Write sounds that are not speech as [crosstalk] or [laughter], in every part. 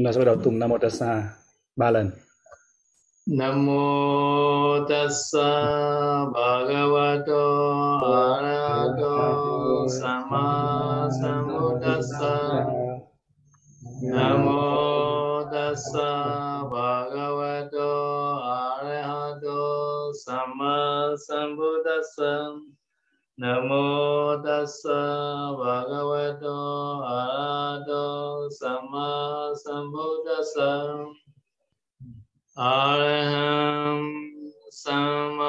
chúng ta sẽ bắt đầu tụng nam mô tassa ba lần Namo tassa bhagavato arahato sama sambuddhassa Namo tassa bhagavato arahato sama sambuddhassa Namo tassa bhagavato arahato sama sambuddhassa Araham Sama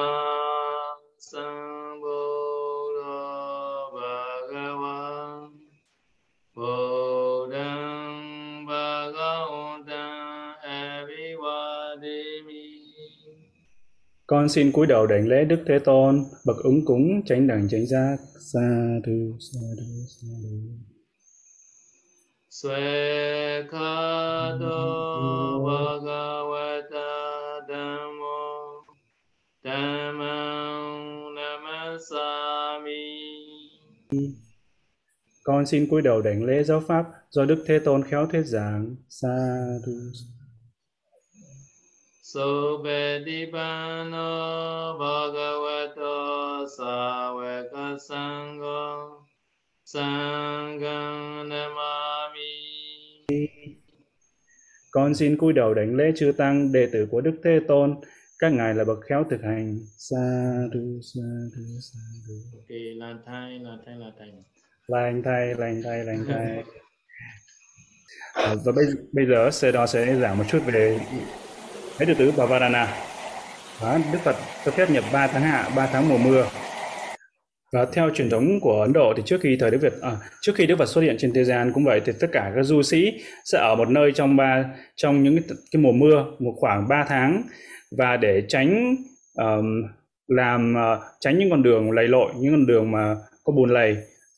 con xin cúi đầu đảnh lễ đức thế tôn. Bậc ứng cúng chánh đẳng chánh giác. Sa du sa du sa du Swekato Bhagavata Dhammo Dhammam Namasami con xin cúi đầu đảnh lễ giáo pháp do đức thế tôn khéo thuyết giảng. Sa du Subhedipano Bhagavato Savaka Sangha Sangham Namami con xin cúi đầu đảnh lễ chư tăng đệ tử của đức thế tôn. Các ngài là bậc khéo thực hành. Sa du sa du sa du Ok, là thay, là thay, là thay lành thay lành thay lành thay à, và bây, bây giờ sẽ đó sẽ giảng một chút về Hãy từ tứ Bhavadana và Đức Phật cho phép nhập 3 tháng hạ 3 tháng mùa mưa. Và theo truyền thống của Ấn Độ thì trước khi thời Đức Việt à, trước khi Đức Phật xuất hiện trên thế gian cũng vậy thì tất cả các du sĩ sẽ ở một nơi trong ba trong những cái, cái mùa mưa một khoảng 3 tháng. Và để tránh um, làm uh, tránh những con đường lầy lội những con đường mà có bùn lầy.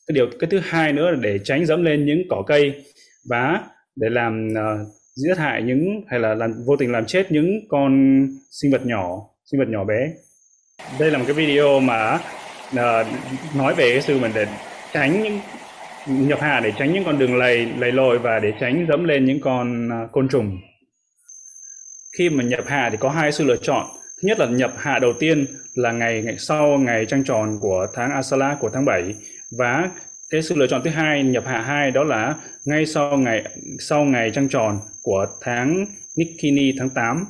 Cái điều cái thứ hai nữa là để tránh dẫm lên những cỏ cây. Và để làm uh, giết hại những hay là làm vô tình làm chết những con sinh vật nhỏ sinh vật nhỏ bé. Đây là một cái video mà uh, nói về cái sự mình để tránh những nhập hạ để tránh những con đường lầy lầy lội và để tránh dẫm lên những con uh, côn trùng. Khi mà nhập hạ thì có hai sự lựa chọn. Thứ nhất là nhập hạ đầu tiên là ngày ngày sau ngày trăng tròn của tháng Asala của tháng 7 và cái sự lựa chọn thứ hai nhập hạ hai đó là ngay sau ngày sau ngày trăng tròn của tháng Nikini tháng 8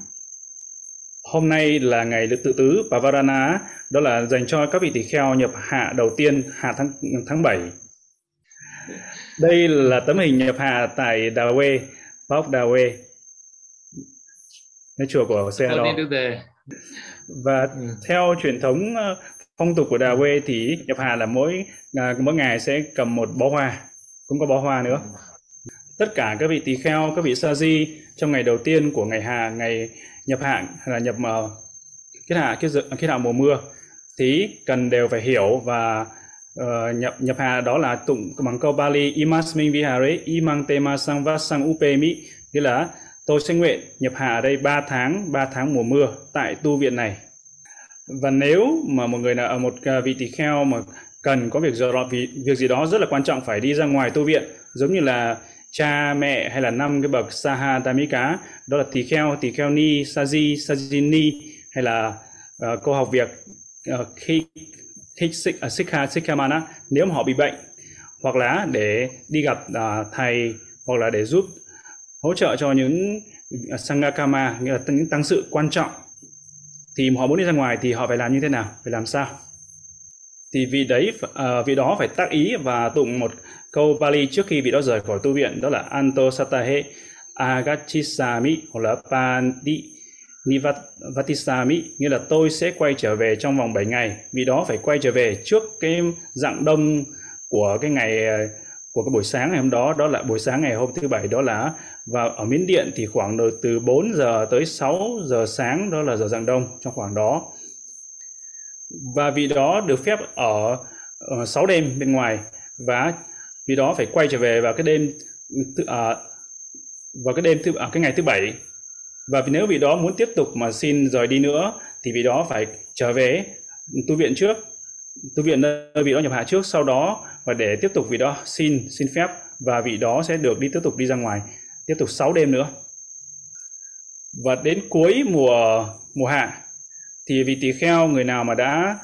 hôm nay là ngày tự tứ và Varana đó là dành cho các vị tỳ kheo nhập hạ đầu tiên hạ tháng tháng 7 đây là tấm hình nhập hạ tại Dawe Bóc Dawe cái chùa của xe và Ừ. theo truyền thống phong tục của Đà Quê thì nhập hạ là mỗi à, mỗi ngày sẽ cầm một bó hoa cũng có bó hoa nữa. Tất cả các vị tỳ kheo các vị sa di trong ngày đầu tiên của ngày hạ ngày nhập hạ là nhập ờ, uh, kết hạ kết, dự- kết hạ mùa mưa thì cần đều phải hiểu và uh, nhập nhập hạ đó là tụng bằng câu Bali imasmin vihare imang tema sang sang upemi nghĩa là tôi sẽ nguyện nhập hạ ở đây 3 tháng 3 tháng mùa mưa tại tu viện này và nếu mà một người nào ở một à, vị tỳ kheo mà cần có việc gì đó vì việc gì đó rất là quan trọng phải đi ra ngoài tu viện giống như là cha mẹ hay là năm cái bậc saha tamika đó là tỳ kheo tỳ kheo ni saji sajini hay là uh, cô học việc uh, khi khi sikha sikhamana nếu mà họ bị bệnh hoặc là để đi gặp uh, thầy hoặc là để giúp hỗ trợ cho những sangakama nghĩa là những tăng sự quan trọng thì họ muốn đi ra ngoài thì họ phải làm như thế nào? Phải làm sao? Thì vị đấy vì vị đó phải tác ý và tụng một câu Pali trước khi vị đó rời khỏi tu viện, đó là Anto Satahe Agachisami, hoặc là Pandi Nivatisami, nghĩa là tôi sẽ quay trở về trong vòng 7 ngày. Vị đó phải quay trở về trước cái dạng đông của cái ngày à, của cái buổi sáng ngày hôm đó đó là buổi sáng ngày hôm thứ bảy đó là và ở Miến Điện thì khoảng từ 4 giờ tới 6 giờ sáng đó là giờ dạng đông trong khoảng đó. Và vì đó được phép ở, ờ, ở 6 đêm bên ngoài và vì đó phải quay trở về vào cái đêm thứ- à, vào cái đêm thứ à, cái ngày thứ bảy. Và nếu vị đó muốn tiếp tục mà xin rời đi nữa thì vị đó phải trở về tu viện trước tu viện nơi vị đó nhập hạ trước sau đó và để tiếp tục vị đó xin xin phép và vị đó sẽ được đi tiếp tục đi ra ngoài tiếp tục 6 đêm nữa và đến cuối mùa mùa hạ thì vị tỳ kheo người nào mà đã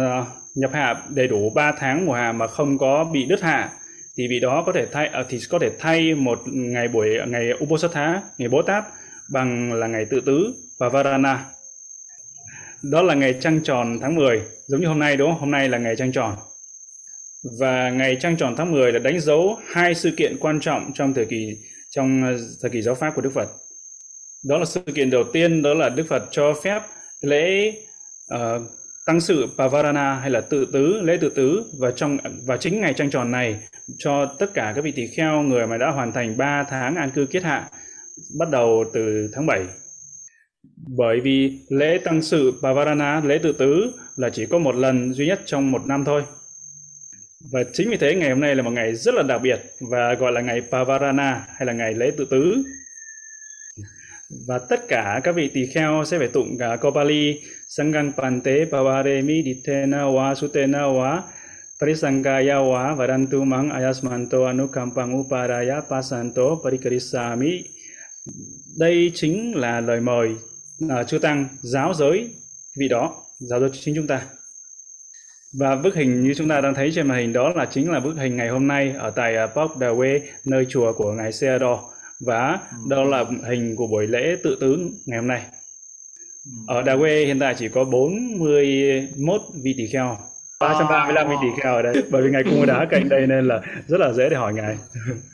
ờ, nhập hạ đầy đủ 3 tháng mùa hạ mà không có bị đứt hạ thì vị đó có thể thay ờ, thì có thể thay một ngày buổi ngày Uposatha, ngày Bố Tát bằng là ngày tự tứ và Varana. Đó là ngày trăng tròn tháng 10, giống như hôm nay đúng không? Hôm nay là ngày trăng tròn. Và ngày trăng tròn tháng 10 là đánh dấu hai sự kiện quan trọng trong thời kỳ trong ờ, thời kỳ giáo pháp của Đức Phật. Đó là sự kiện đầu tiên đó là Đức Phật cho phép lễ uh, tăng sự Pavarana hay là tự tứ, lễ tự tứ và trong và chính ngày trăng tròn này cho tất cả các vị tỳ kheo người mà đã hoàn thành 3 tháng an cư kiết hạ bắt đầu từ tháng 7. Bởi vì lễ tăng sự Pavarana, lễ tự tứ là chỉ có một lần duy nhất trong một năm thôi. Và chính vì thế ngày hôm nay là một ngày rất là đặc biệt và gọi là ngày Pavarana hay là ngày lễ tự tứ và tất cả các vị tỳ kheo sẽ phải tụng cả Kopali Sangang Pante Pavaremi Ditena Wa Sutena Wa Parisangaya Wa Varantu Mang Ayasmanto Anukampang uparaya Pasanto Parikarisami Đây chính là lời mời uh, chư Tăng giáo giới vị đó, giáo giới chính chúng ta. Và bức hình như chúng ta đang thấy trên màn hình đó là chính là bức hình ngày hôm nay ở tại uh, Pok Dawe, nơi chùa của Ngài Seador và ừ. đó là hình của buổi lễ tự tứ ngày hôm nay. Ừ. Ở Đà Quê hiện tại chỉ có 41 vị tỳ kheo 335 vị tỳ kheo ở đây bởi vì ngài cung mô đá cạnh đây nên là rất là dễ để hỏi ngài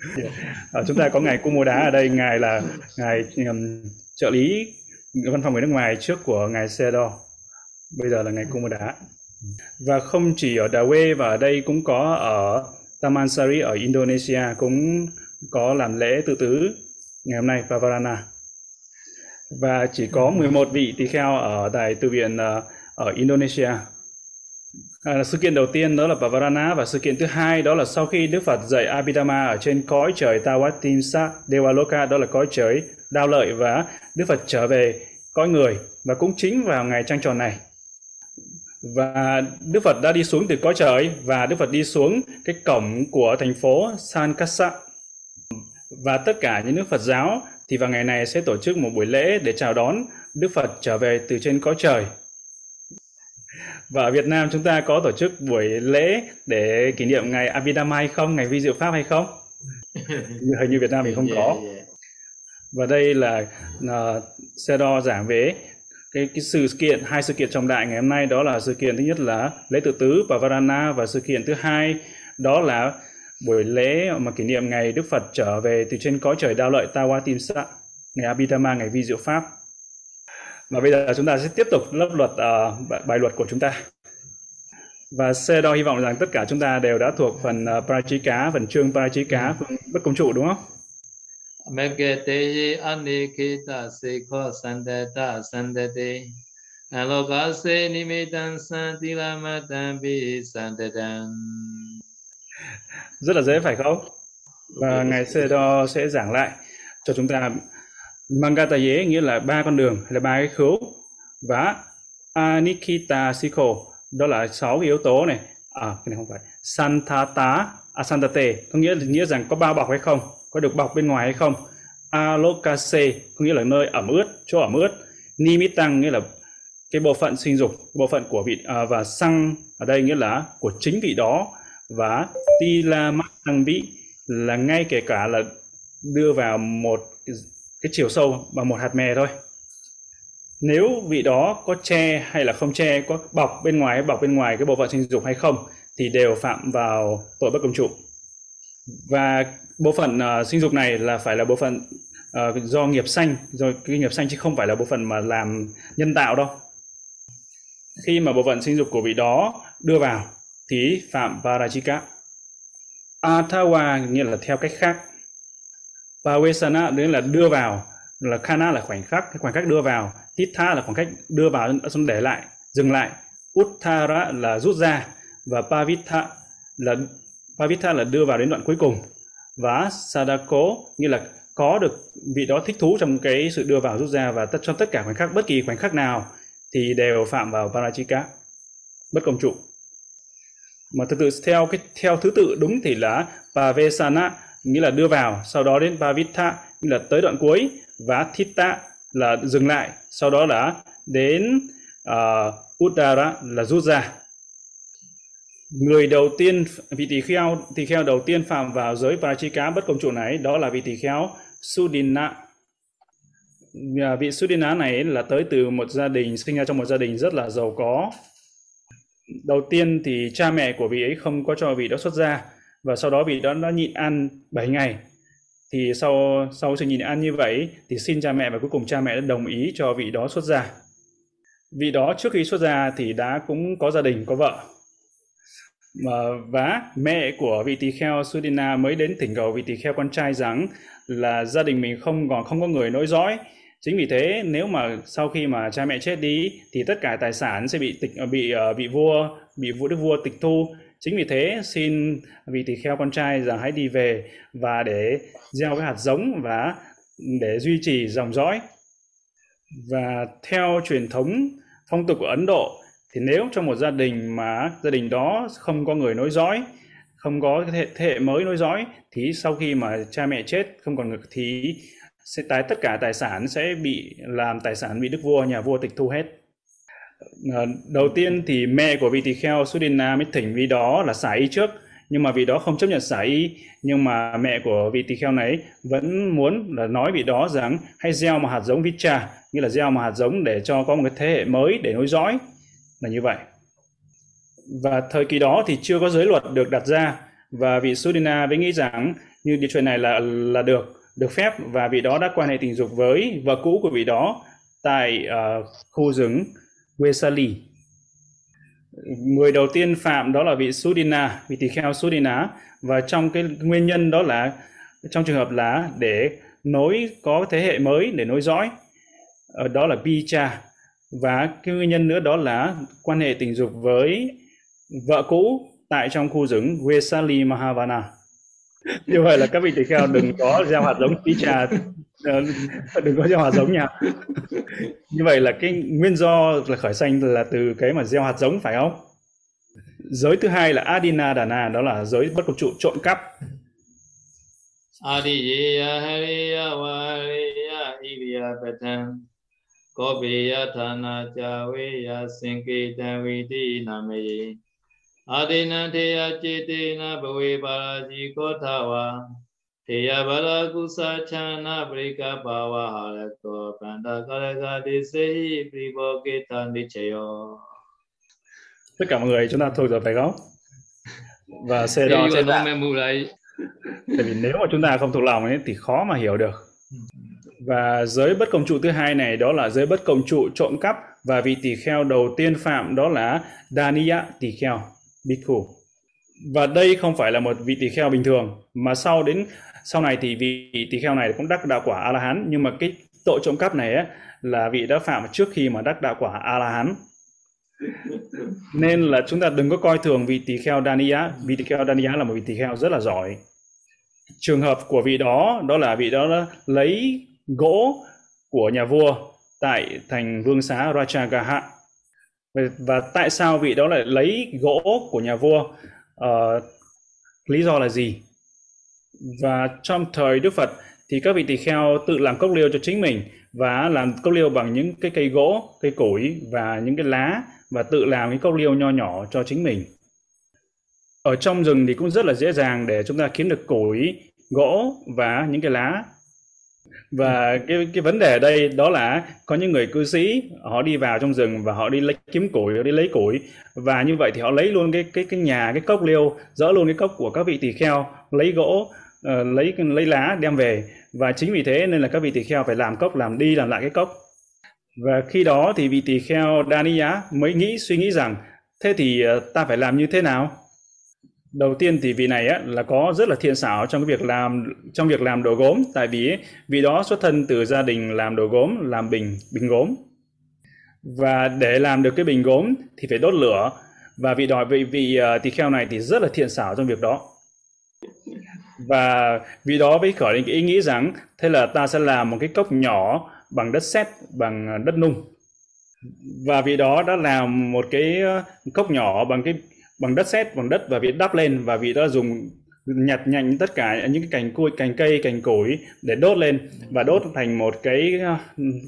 [laughs] ở chúng ta có ngài cung mô đá ở đây ngài là ngài um, trợ lý văn phòng người nước ngoài trước của ngài Sedo bây giờ là ngài cung mô đá và không chỉ ở Đà Quê và ở đây cũng có ở Tamansari ở Indonesia cũng có làm lễ tự tứ ngày hôm nay Pavarana và chỉ có 11 vị tỳ kheo ở tại tu viện uh, ở Indonesia. À, sự kiện đầu tiên đó là Pavarana và sự kiện thứ hai đó là sau khi Đức Phật dạy Abhidhamma ở trên cõi trời Tawatimsa Devaloka đó là cõi trời đao lợi và Đức Phật trở về cõi người và cũng chính vào ngày trăng tròn này và Đức Phật đã đi xuống từ cõi trời và Đức Phật đi xuống cái cổng của thành phố Sankasa và tất cả những nước Phật giáo thì vào ngày này sẽ tổ chức một buổi lễ để chào đón Đức Phật trở về từ trên cõi trời. Và ở Việt Nam chúng ta có tổ chức buổi lễ để kỷ niệm ngày Abhidhamma hay không, ngày vi diệu pháp hay không? [laughs] Hình như Việt Nam mình không có. Và đây là uh, xe đo giảng về cái, cái sự kiện hai sự kiện trọng đại ngày hôm nay đó là sự kiện thứ nhất là lễ tự tứ Pavarana và sự kiện thứ hai đó là buổi lễ mà kỷ niệm ngày Đức Phật trở về từ trên cõi trời đao lợi Tawa Tim Sa, ngày Abhidhamma, ngày vi diệu pháp. Và bây giờ chúng ta sẽ tiếp tục lớp luật uh, bài luật của chúng ta. Và xe đo hy vọng rằng tất cả chúng ta đều đã thuộc phần uh, Parachika, phần chương Parachika, phần bất công trụ đúng không? Megete anikita sikho sandata sandate. Alokase nimitan santilamatan bi sandatan rất là dễ phải không? Và ngài Sedo sẽ giảng lại cho chúng ta Mangataye nghĩa là ba con đường hay là ba cái khứu và Anikita Sikho đó là sáu cái yếu tố này. À cái này không phải. Santata Asantate có nghĩa là nghĩa rằng có bao bọc hay không có được bọc bên ngoài hay không? Alokase có nghĩa là nơi ẩm ướt chỗ ẩm ướt. Nimitang nghĩa là cái bộ phận sinh dục bộ phận của vị à, và xăng ở đây nghĩa là của chính vị đó. Và tila tăng là ngay kể cả là đưa vào một cái chiều sâu bằng một hạt mè thôi. Nếu vị đó có che hay là không che có bọc bên ngoài hay bọc bên ngoài cái bộ phận sinh dục hay không thì đều phạm vào tội bất công trụ và bộ phận uh, sinh dục này là phải là bộ phận uh, do nghiệp xanh rồi cái nghiệp xanh chứ không phải là bộ phận mà làm nhân tạo đâu khi mà bộ phận sinh dục của vị đó đưa vào thì phạm Parajika. Athawa nghĩa là theo cách khác. Pavesana nghĩa là đưa vào, là Khana là khoảnh khắc, cái khoảnh khắc đưa vào. Titha là khoảng cách đưa vào xong để lại, dừng lại. Uttara là rút ra và Pavitha là Pavitha là đưa vào đến đoạn cuối cùng. Và Sadako nghĩa là có được vị đó thích thú trong cái sự đưa vào rút ra và tất trong tất cả khoảnh khắc bất kỳ khoảnh khắc nào thì đều phạm vào Parachika bất công trụ mà từ tự theo cái theo thứ tự đúng thì là Pavesana nghĩa là đưa vào sau đó đến Pavitha là tới đoạn cuối và Thita là dừng lại sau đó là đến ờ, uh, Uttara là rút ra người đầu tiên, vị tỳ kheo tỳ kheo đầu tiên phạm vào giới Parachika bất công trụ này, đó là vị tỳ kheo Sudina. À, vị Sudina này là tới từ một gia đình, sinh ra trong một gia đình rất là giàu có. Đầu tiên thì cha mẹ của vị ấy không có cho vị đó xuất gia, và sau đó vị đó đã nhịn ăn 7 ngày. Thì sau sau sự nhịn ăn như vậy, thì xin cha mẹ và cuối cùng cha mẹ đã đồng ý cho vị đó xuất gia. Vị đó trước khi xuất gia thì đã cũng có gia đình, có vợ và mẹ của vị tỳ kheo Sudina mới đến thỉnh cầu vị tỳ kheo con trai rằng là gia đình mình không còn, không có người nối dõi. Chính vì thế, nếu mà sau khi mà cha mẹ chết đi, thì tất cả tài sản sẽ bị tịch ờ, bị ờ, bị vua bị vua, đức vua tịch thu. Chính vì thế, xin vị tỳ kheo con trai rằng hãy đi về và để gieo cái hạt giống và để duy trì dòng dõi. Và theo truyền thống phong tục của Ấn Độ thì nếu trong một gia đình mà gia đình đó không có người nối dõi không có thế, thế hệ mới nối dõi thì sau khi mà cha mẹ chết không còn ngực thì sẽ tái tất cả tài sản sẽ bị làm tài sản bị đức vua nhà vua tịch thu hết. Ờ, đầu tiên thì mẹ của vị tỳ kheo Sudina mới thỉnh vị đó là xả y trước. Nhưng mà vị đó không chấp nhận xả y nhưng mà mẹ của vị tỳ kheo này vẫn muốn là nói vị đó rằng hãy gieo một hạt giống vicha nghĩa là gieo một hạt giống để cho có một cái thế hệ mới để nối dõi là như vậy và thời kỳ đó thì chưa có giới luật được đặt ra và vị Sudina mới nghĩ rằng như điều chuyện này là là được được phép và vị đó đã quan hệ tình dục với vợ cũ của vị đó tại uh, khu rừng Vesali. Người đầu tiên phạm đó là vị Sudina, vị tỳ kheo Sudina và trong cái nguyên nhân đó là trong trường hợp là để nối có thế hệ mới để nối dõi uh, đó là Bicha và cái nguyên nhân nữa đó là quan hệ tình dục với vợ cũ tại trong khu rừng Vesali Mahavana. Như vậy là các vị tỳ kheo đừng có gieo hạt giống tí trà ờ, đừng có gieo hạt giống nha. Như vậy là cái nguyên do là khởi sanh là từ cái mà gieo hạt giống, phải không? Giới thứ hai là adina dana đó là giới bất công trụ trộm cắp. Adiya Hariya Wariya Iriya Patan Kopiya Thana Chaviya Sinkita Viti Namayi အာတိနံထေယจิตေနဘဝေပါရာဇီကောထဝါထေယဘာလကုသချာနာပရိကဘာဝဟာရတောပန္တကာရကတိစေဟိပရိဘောကေတနိချယော tất cả mọi người chúng ta thuộc rồi phải không và xe đó sẽ là tại vì nếu mà chúng ta không thuộc lòng ấy thì khó mà hiểu được và giới bất công trụ thứ hai này đó là giới bất công trụ trộm cắp và vị tỳ kheo đầu tiên phạm đó là Daniya tỳ kheo Bhikkhu. Và đây không phải là một vị tỳ kheo bình thường mà sau đến sau này thì vị tỳ kheo này cũng đắc đạo quả A La Hán nhưng mà cái tội trộm cắp này ấy, là vị đã phạm trước khi mà đắc đạo quả A La Hán. Nên là chúng ta đừng có coi thường vị tỳ kheo Daniya, vị tỳ kheo Daniya là một vị tỳ kheo rất là giỏi. Trường hợp của vị đó đó là vị đó lấy gỗ của nhà vua tại thành vương xá Rajagaha và tại sao vị đó lại lấy gỗ của nhà vua? Uh, lý do là gì? Và trong thời đức phật thì các vị tỳ kheo tự làm cốc liêu cho chính mình và làm cốc liêu bằng những cái cây gỗ cây củi và những cái lá và tự làm cái cốc liêu nho nhỏ cho chính mình. Ở trong rừng thì cũng rất là dễ dàng để chúng ta kiếm được củi gỗ và những cái lá và cái cái vấn đề ở đây đó là có những người cư sĩ họ đi vào trong rừng và họ đi lấy kiếm củi họ đi lấy củi. Và như vậy thì họ lấy luôn cái cái cái nhà cái cốc liêu dỡ luôn cái cốc của các vị tỳ kheo lấy gỗ uh, lấy lấy lá đem về. Và chính vì thế nên là các vị tỳ kheo phải làm cốc làm đi làm lại cái cốc. Và khi đó thì vị tỳ kheo Daniya mới nghĩ suy nghĩ rằng thế thì ờ, ta phải làm như thế nào? Đầu tiên thì vị này á, là có rất là thiện xảo trong cái việc làm trong việc làm đồ gốm. Tại vì vị đó xuất thân từ gia đình làm đồ gốm làm bình bình gốm. Và để làm được cái bình gốm thì phải đốt lửa. Và vị đòi vị vị uh, tỳ kheo này thì rất là thiện xảo trong việc đó. Và vị đó mới khởi lên cái ý nghĩ rằng thế là ta sẽ làm một cái cốc nhỏ bằng đất sét bằng đất nung. Và vị đó đã làm một cái ờ, cốc nhỏ bằng cái bằng đất sét bằng đất và vị đắp lên và vị đó dùng nhặt nhạnh tất cả những cái cành cối cành cây cành củi để đốt lên và đốt thành một cái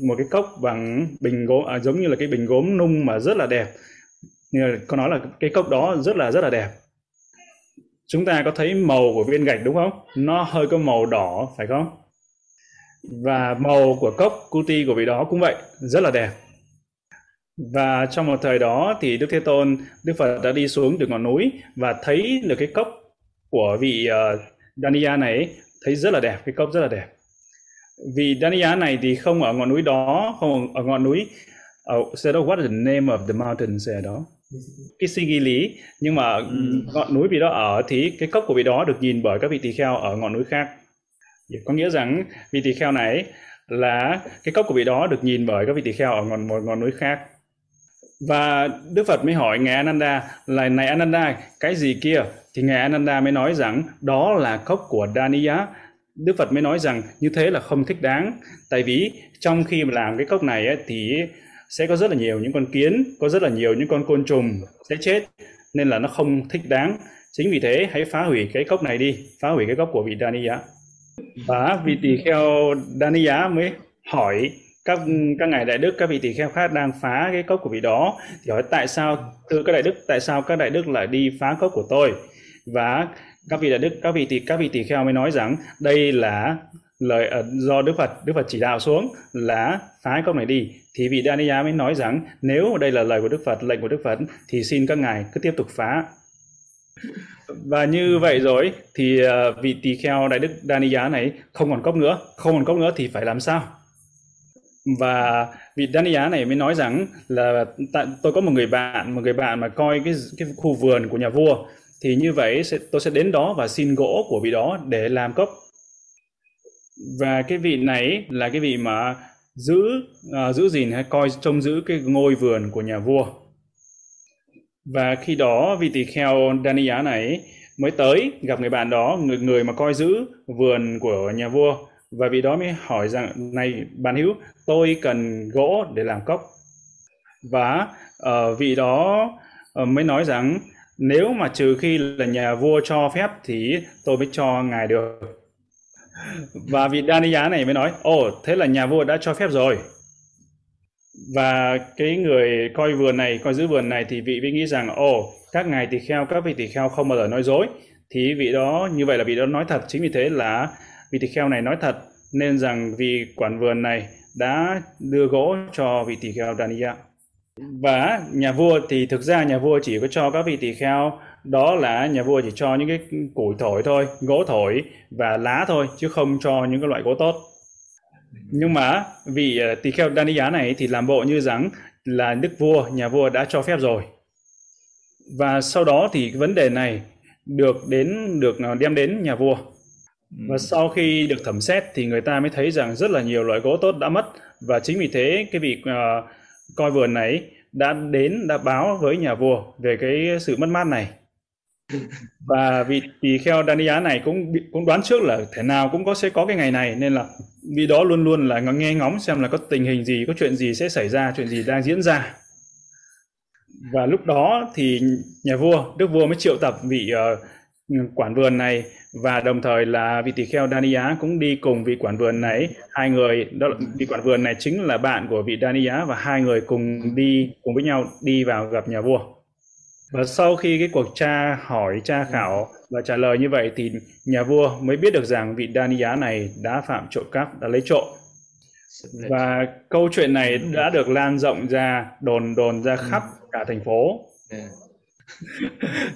một cái cốc bằng bình gốm à, giống như là cái bình gốm nung mà rất là đẹp. Như có nói là cái cốc đó rất là rất là đẹp. Chúng ta có thấy màu của viên gạch đúng không? Nó hơi có màu đỏ phải không? Và màu của cốc cuti của vị đó cũng vậy rất là đẹp và trong một thời đó thì Đức Thế Tôn, Đức Phật đã đi xuống từ ngọn núi và thấy được cái cốc của vị uh, Daniya này thấy rất là đẹp, cái cốc rất là đẹp. Vị Daniya này thì không ở ngọn núi đó, không ở ngọn núi Oh, so what is the name of the mountain ở đó? Isigili, nhưng mà ừ. ngọn núi vị đó ở thì cái cốc của vị đó được nhìn bởi các vị tỳ kheo ở ngọn núi khác. Có nghĩa rằng vị tỳ kheo này là cái cốc của vị đó được nhìn bởi các vị tỳ kheo ở ngọn một ngọn núi khác. Và Đức Phật mới hỏi Ngài Ananda là này Ananda, cái gì kia? Thì Ngài Ananda mới nói rằng đó là cốc của Daniya. Đức Phật mới nói rằng như thế là không thích đáng. Tại vì trong khi mà làm cái cốc này ấy, thì sẽ có rất là nhiều những con kiến, có rất là nhiều những con côn trùng sẽ chết. Nên là nó không thích đáng. Chính vì thế hãy phá hủy cái cốc này đi, phá hủy cái cốc của vị Daniya. Và vị tỳ kheo Daniya mới hỏi các các ngài đại đức, các vị tỳ kheo khác đang phá cái cốc của vị đó, thì hỏi tại sao, thưa các đại đức, tại sao các đại đức lại đi phá cốc của tôi? Và các vị đại đức, các vị tỳ, các vị tỳ kheo mới nói rằng, đây là lời ờ, do Đức Phật Đức Phật chỉ đạo xuống là phá cốc này đi. Thì vị Daniya mới nói rằng, nếu đây là lời của Đức Phật, lệnh của Đức Phật, thì xin các ngài cứ tiếp tục phá. Và như vậy rồi, thì ờ, vị tỳ kheo đại đức Daniya này không còn cốc nữa, không còn cốc nữa thì phải làm sao? Và vị Daniya này mới nói rằng là tôi có một người bạn một người bạn mà coi cái cái khu vườn của nhà vua. Thì như vậy sẽ, tôi sẽ đến đó và xin gỗ của vị đó để làm cốc. Và cái vị này là cái vị mà giữ uh, giữ gìn hay coi trông giữ cái ngôi vườn của nhà vua. Và khi đó vị tỳ kheo Daniya này mới tới gặp người bạn đó người người mà coi giữ vườn của nhà vua. Và vị đó mới hỏi rằng này bạn hữu tôi cần gỗ để làm cốc. Và uh, vị đó uh, mới nói rằng nếu mà trừ khi là nhà vua cho phép thì tôi mới cho ngài được. Và vị Daniya này mới nói ồ oh, thế là nhà vua đã cho phép rồi. Và cái người coi vườn này coi giữ vườn này thì vị mới nghĩ rằng ồ oh, các ngài tỳ kheo các vị tỳ kheo không bao giờ nói dối. Thì vị đó như vậy là vị đó nói thật. Chính vì thế là vị tỳ kheo này nói thật nên rằng vị quản vườn này đã đưa gỗ cho vị tỳ kheo Daniya. Và nhà vua thì thực ra nhà vua chỉ có cho các vị tỳ kheo đó là nhà vua chỉ cho những cái củi thổi thôi, gỗ thổi và lá thôi chứ không cho những cái loại gỗ tốt. Nhưng mà vị ờ, tỳ kheo Daniya này thì làm bộ như rằng là đức vua, nhà vua đã cho phép rồi. Và sau đó thì vấn đề này được đến được ờ, đem đến nhà vua và sau khi được thẩm xét thì người ta mới thấy rằng rất là nhiều loại gỗ tốt đã mất. Và chính vì thế cái vị uh, coi vườn này đã đến đã báo với nhà vua về cái sự mất mát này. [laughs] Và vị tỳ kheo Daniya này cũng cũng đoán trước là thể nào cũng có sẽ có cái ngày này. Nên là vị đó luôn luôn là nghe ngóng xem là có tình hình gì có chuyện gì sẽ xảy ra chuyện gì đang diễn ra. Và lúc đó thì nhà vua đức vua mới triệu tập vị uh, quản vườn này và đồng thời là vị tỳ kheo Daniya cũng đi cùng vị quản vườn này. Hai người đó vị quản vườn này chính là bạn của vị Daniya và hai người cùng đi cùng với nhau đi vào gặp nhà vua. Và sau khi cái cuộc tra hỏi tra khảo và trả lời như vậy thì nhà vua mới biết được rằng vị Daniya này đã phạm trộm cắp đã lấy trộm. Và câu chuyện này đã được lan rộng ra đồn đồn ra khắp cả thành phố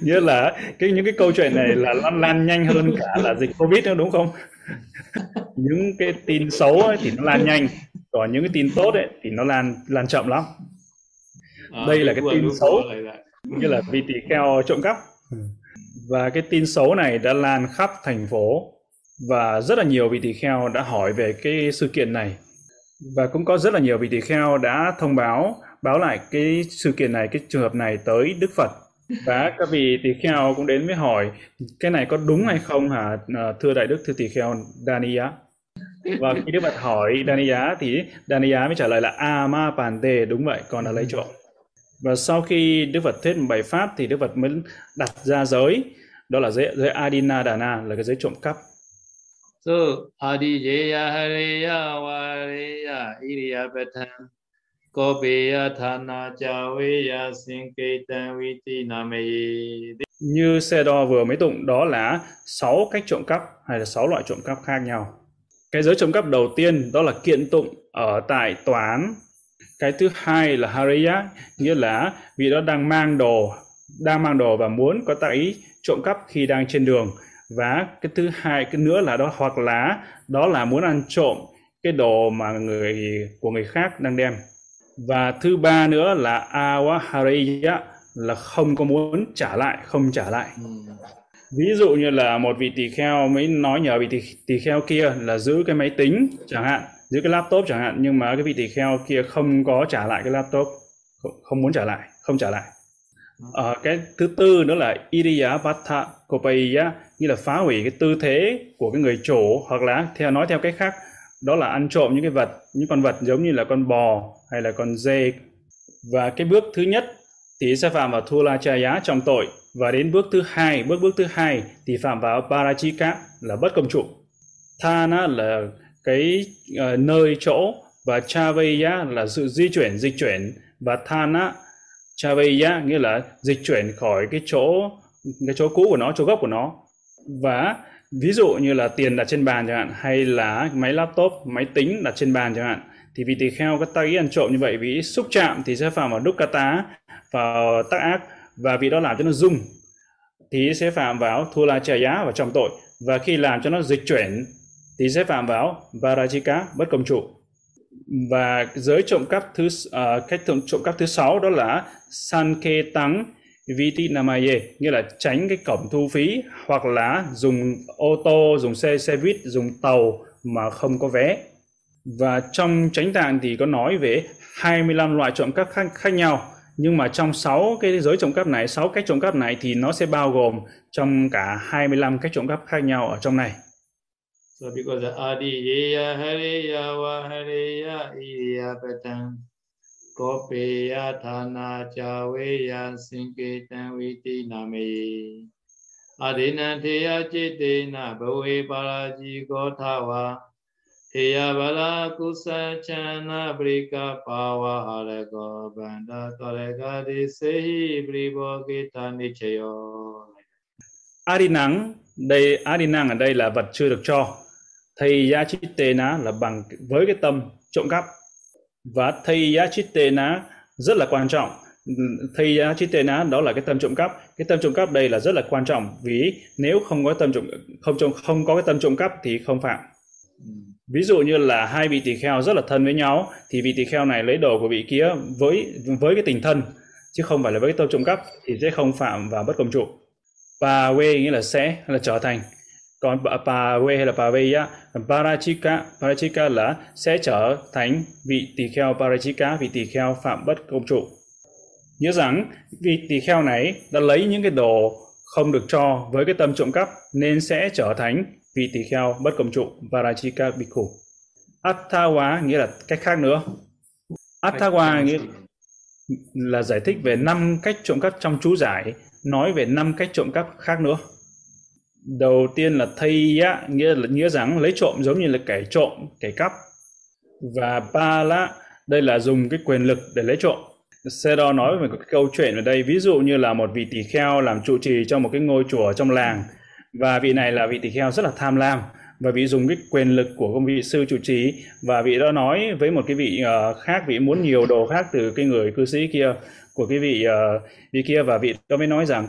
như là cái những cái câu chuyện này là lan lan nhanh hơn cả là dịch covid nữa đúng không? Những cái tin xấu ấy thì nó lan nhanh còn những cái tin tốt ấy thì nó lan lan chậm lắm. À, đây là cái tin xấu. như là vì tỳ kheo trộm cắp. Và cái tin xấu này đã lan khắp thành phố. Và rất là nhiều vị tỳ kheo đã hỏi về cái sự kiện này. Và cũng có rất là nhiều vị tỳ kheo đã thông báo báo lại cái sự kiện này cái trường hợp này tới Đức Phật và các vị tỳ kheo cũng đến với hỏi cái này có đúng hay không hả à, thưa đại đức thưa tỳ kheo Daniya? Và khi Đức Phật hỏi Daniya thì Daniya mới trả lời là Ama Pante đúng vậy con đã lấy trộm. Và sau khi Đức Phật thuyết một bài pháp thì Đức Phật mới đặt ra giới đó là giới giới Adina Dana là cái giới trộm cắp. So adiyeya hariya wariya iriya patan kopiya thana chaweya sinketan viti nameyi như xe đo vừa mới tụng, đó là sáu cách trộm cắp hay là sáu loại trộm cắp khác nhau. Cái giới trộm cắp đầu tiên, đó là kiện tụng ở tại tòa án. Cái thứ hai là hariya nghĩa là vị đó đang mang đồ, đang mang đồ và muốn có tác ý trộm cắp khi đang trên đường. Và cái thứ hai, cái nữa là đó, hoặc là đó là muốn ăn trộm cái đồ mà người, của người khác đang đem và thứ ba nữa là awahariya là không có muốn trả lại không trả lại ừ. ví dụ như là một vị tỳ kheo mới nói nhờ vị tỳ, tỳ kheo kia là giữ cái máy tính chẳng hạn giữ cái laptop chẳng hạn nhưng mà cái vị tỳ kheo kia không có trả lại cái laptop không, muốn trả lại không trả lại ở cái thứ tư nữa là iriya vata kopaiya như là phá hủy cái tư thế của cái người chủ hoặc là theo nói theo cách khác đó là ăn trộm những cái vật những con vật giống như là con bò hay là con dê. Và cái bước thứ nhất thì sẽ phạm vào thula chaya trong tội. Và đến bước thứ hai bước bước thứ hai thì phạm vào parachika là bất công trụ thana là cái uh, nơi chỗ và chaveya là sự di chuyển dịch chuyển. Và thana chaveya nghĩa là dịch chuyển khỏi cái chỗ cái chỗ cũ của nó chỗ gốc của nó. Và ví dụ như là tiền đặt trên bàn chẳng hạn hay là máy laptop máy tính đặt trên bàn chẳng hạn thì vì tỳ kheo các tác ý ăn trộm như vậy vì xúc chạm thì sẽ phạm vào đúc cá tá vào tác ác và vì đó làm cho nó rung thì sẽ phạm vào thua la chaya và trọng tội và khi làm cho nó dịch chuyển thì sẽ phạm vào varajika bất công trụ và giới trộm cắp thứ uh, cách trộm cắp thứ sáu đó là sanke tăng viti namaye nghĩa là tránh cái cổng thu phí hoặc là dùng ô tô dùng xe xe buýt dùng tàu mà không có vé. Và trong chánh tạng thì có nói về 25 loại trộm cắp khác, khác nhau. Nhưng mà trong 6 cái giới trộm cắp này 6 cách trộm cắp này thì nó sẽ bao gồm trong cả 25 cách trộm cắp khác nhau ở trong này. So because adiyeya hariya wa hariya iriya patan kopeya thana chaweya sinketan viti nameyi adinan theya chitena bhawe paraji gothawa. Theya bala kusa chana brika pawa harago banda tarega di sehi bribo gita nichayo Adi nắng đây adi năng ở đây là vật chưa được cho. Thì giá trị tê ná là bằng với cái tâm trộm cắp và thay giá trị tê ná rất là quan trọng. Thay giá trị tê ná đó là cái tâm trộm cắp. Cái tâm trộm cắp đây là rất là quan trọng vì nếu không có tâm trộm, không trộm, không có cái tâm trộm cắp thì không phạm. Ví dụ như là hai vị tỳ kheo rất là thân với nhau thì vị tỳ kheo này lấy đồ của vị kia với với cái tình thân, chứ không phải là với cái tâm trộm cắp thì sẽ không phạm và bất công trụ. Và we nghĩa là sẽ, là trở thành còn pa we hay là we á parachika parachika là sẽ trở thành vị tỳ kheo. Parachika vị tỳ kheo phạm bất công trụ. Nhớ rằng vị tỳ kheo này đã lấy những cái đồ không được cho với cái tâm trộm cắp nên sẽ trở thành vị tỳ kheo bất công trụ. Parachika bhikkhu Attawa nghĩa là cách khác nữa. Attawa nghĩa là giải thích về năm cách trộm cắp trong chú giải nói về năm cách trộm cắp khác nữa đầu tiên là thây á nghĩa là nghĩa rằng lấy trộm giống như là kẻ trộm kẻ cắp. Và ba lá đây là dùng cái quyền lực để lấy trộm. Sero nói về một cái câu chuyện ở đây ví dụ như là một vị tỳ kheo làm trụ trì cho một cái ngôi chùa trong làng. Và vị này là vị tỳ kheo rất là tham lam và vị dùng cái quyền lực của công vị sư trụ trì. Và vị đó nói với một cái vị uh, khác vị muốn nhiều đồ khác từ cái người cư sĩ kia của cái vị uh, vị kia. Và vị đó mới nói rằng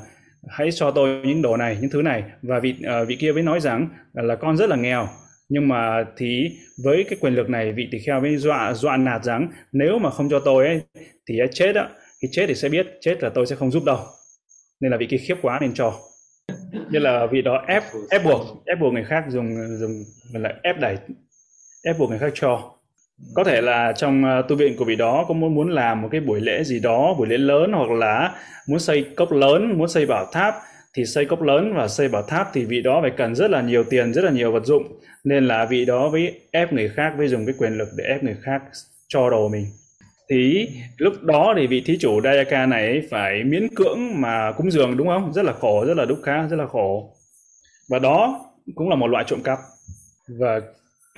hãy cho tôi những đồ này những thứ này. Và vị uh, vị kia mới nói rằng là, là con rất là nghèo. Nhưng mà thì với cái quyền lực này vị tỳ kheo mới dọa dọa nạt rằng nếu mà không cho tôi ấy thì chết á khi chết thì sẽ biết chết là tôi sẽ không giúp đâu. Nên là vị kia khiếp quá nên cho. Như là vị đó ép ép buộc ép buộc người khác dùng dùng là ép đẩy ép buộc người khác cho có thể là trong ờ, tu viện của vị đó có muốn muốn làm một cái buổi lễ gì đó buổi lễ lớn hoặc là muốn xây cốc lớn muốn xây bảo tháp thì xây cốc lớn và xây bảo tháp thì vị đó phải cần rất là nhiều tiền rất là nhiều vật dụng nên là vị đó với ép người khác với dùng cái quyền lực để ép người khác cho đồ mình thì lúc đó thì vị thí chủ Dayaka này phải miễn cưỡng mà cúng dường đúng không? Rất là khổ, rất là đúc khá, rất là khổ. Và đó cũng là một loại trộm cắp. Và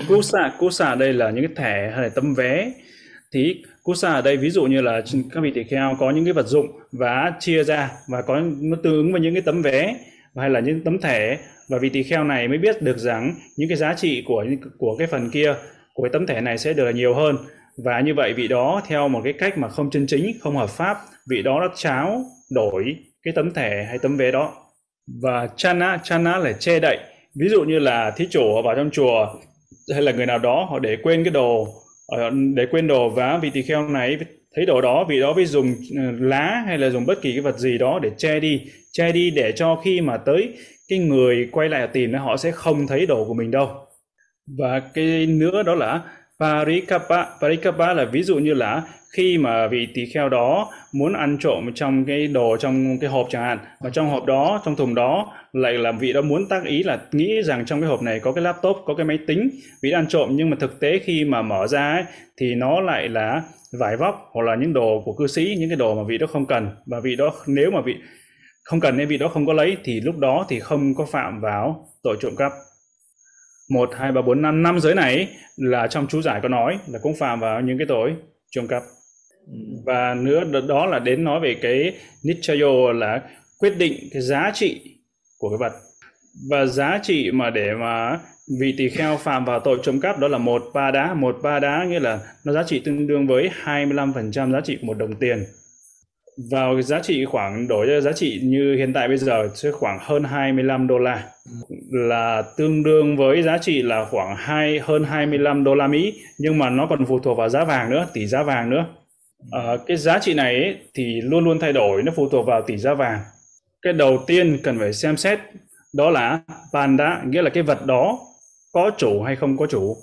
kusa, kusa đây là những cái thẻ hay là tấm vé. Thì kusa ở đây ví dụ như là các vị tỳ kheo có những cái vật dụng và chia ra và có nó tương ứng với những cái tấm vé hay là những tấm thẻ. Và vị tỳ kheo này mới biết được rằng những cái giá trị của của cái phần kia của cái tấm thẻ này sẽ được là nhiều hơn. Và như vậy vị đó theo một cái cách mà không chân chính không hợp pháp vị đó đã cháo đổi cái tấm thẻ hay tấm vé đó. Và chana chana là che đậy. Ví dụ như là thí chủ vào trong chùa hay là người nào đó họ để quên cái đồ ờ, để quên đồ và vị tỳ kheo này, thấy đồ đó, vị đó mới dùng ờ, lá hay là dùng bất kỳ cái vật gì đó để che đi che đi để cho khi mà tới cái người quay lại tìm họ sẽ không thấy đồ của mình đâu. Và cái nữa đó là Parikapa, Parikapa là ví dụ như là khi mà vị tỳ kheo đó muốn ăn trộm trong cái đồ trong cái hộp chẳng hạn. Và trong hộp đó trong thùng đó lại là vị đó muốn tác ý là nghĩ rằng trong cái hộp này có cái laptop có cái máy tính vị ăn trộm. Nhưng mà thực tế khi mà mở ra ấy, thì nó lại là vải vóc hoặc là những đồ của cư sĩ những cái đồ mà vị đó không cần. Và vị đó nếu mà vị không cần nên vị đó không có lấy thì lúc đó thì không có phạm vào tội trộm cắp một, hai, ba, bốn, năm. Năm giới này là trong chú giải có nói là cũng phạm vào những cái tội trộm cắp. Và nữa đó là đến nói về cái nichayo là quyết định cái giá trị của cái vật. Và giá trị mà để mà vị tỳ kheo phạm vào tội trộm cắp đó là một ba đá. Một ba đá nghĩa là nó giá trị tương đương với 25% giá trị của một đồng tiền vào cái giá trị khoảng đổi ra giá trị như hiện tại bây giờ sẽ khoảng hơn 25 đô la. Là tương đương với giá trị là khoảng hai hơn 25 đô la Mỹ nhưng mà nó còn phụ thuộc vào giá vàng nữa tỷ giá vàng nữa. À, cái giá trị này ấy, thì luôn luôn thay đổi nó phụ thuộc vào tỷ giá vàng. Cái đầu tiên cần phải xem xét đó là panda nghĩa là cái vật đó có chủ hay không có chủ.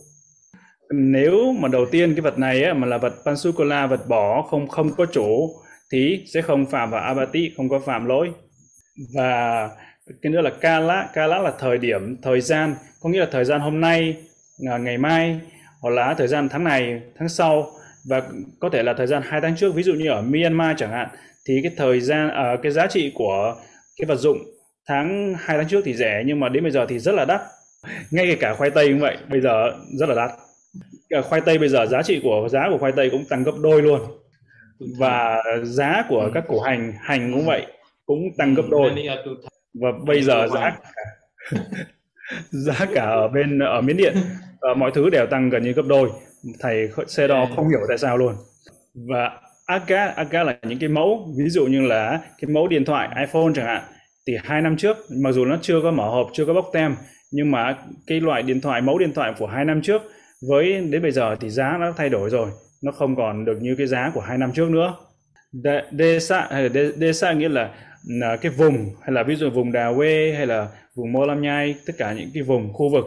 Nếu mà đầu tiên cái vật này ấy, mà là vật pansukola vật bỏ không không có chủ thì sẽ không phạm vào abati không có phạm lỗi. Và cái nữa là kala kala là thời điểm thời gian. Có nghĩa là thời gian hôm nay à, ngày mai hoặc là thời gian tháng này tháng sau. Và có thể là thời gian hai tháng trước. Ví dụ như ở Myanmar chẳng hạn thì cái thời gian ở uh, cái giá trị của cái vật dụng tháng hai tháng trước thì rẻ nhưng mà đến bây giờ thì rất là đắt. Ngay cả khoai tây cũng vậy bây giờ rất là đắt. Khoai tây bây giờ giá trị của giá của khoai tây cũng tăng gấp đôi luôn và giá của ừ. các củ hành hành cũng vậy cũng tăng gấp đôi. Và bây giờ giá [laughs] giá cả ở bên ở miến điện uh, mọi thứ đều tăng gần như gấp đôi. Thầy xe đo không hiểu tại sao luôn. Và aga aga là những cái mẫu ví dụ như là cái mẫu điện thoại iPhone chẳng hạn. Thì hai năm trước mặc dù nó chưa có mở hộp chưa có bóc tem nhưng mà cái loại điện thoại mẫu điện thoại của hai năm trước với đến bây giờ thì giá nó thay đổi rồi nó không còn được như cái giá của hai năm trước nữa. Đê, đê hay là đê, đê xa nghĩa là, là cái vùng hay là ví dụ vùng Đà Quê hay là vùng Mô Lam Nhai tất cả những cái vùng khu vực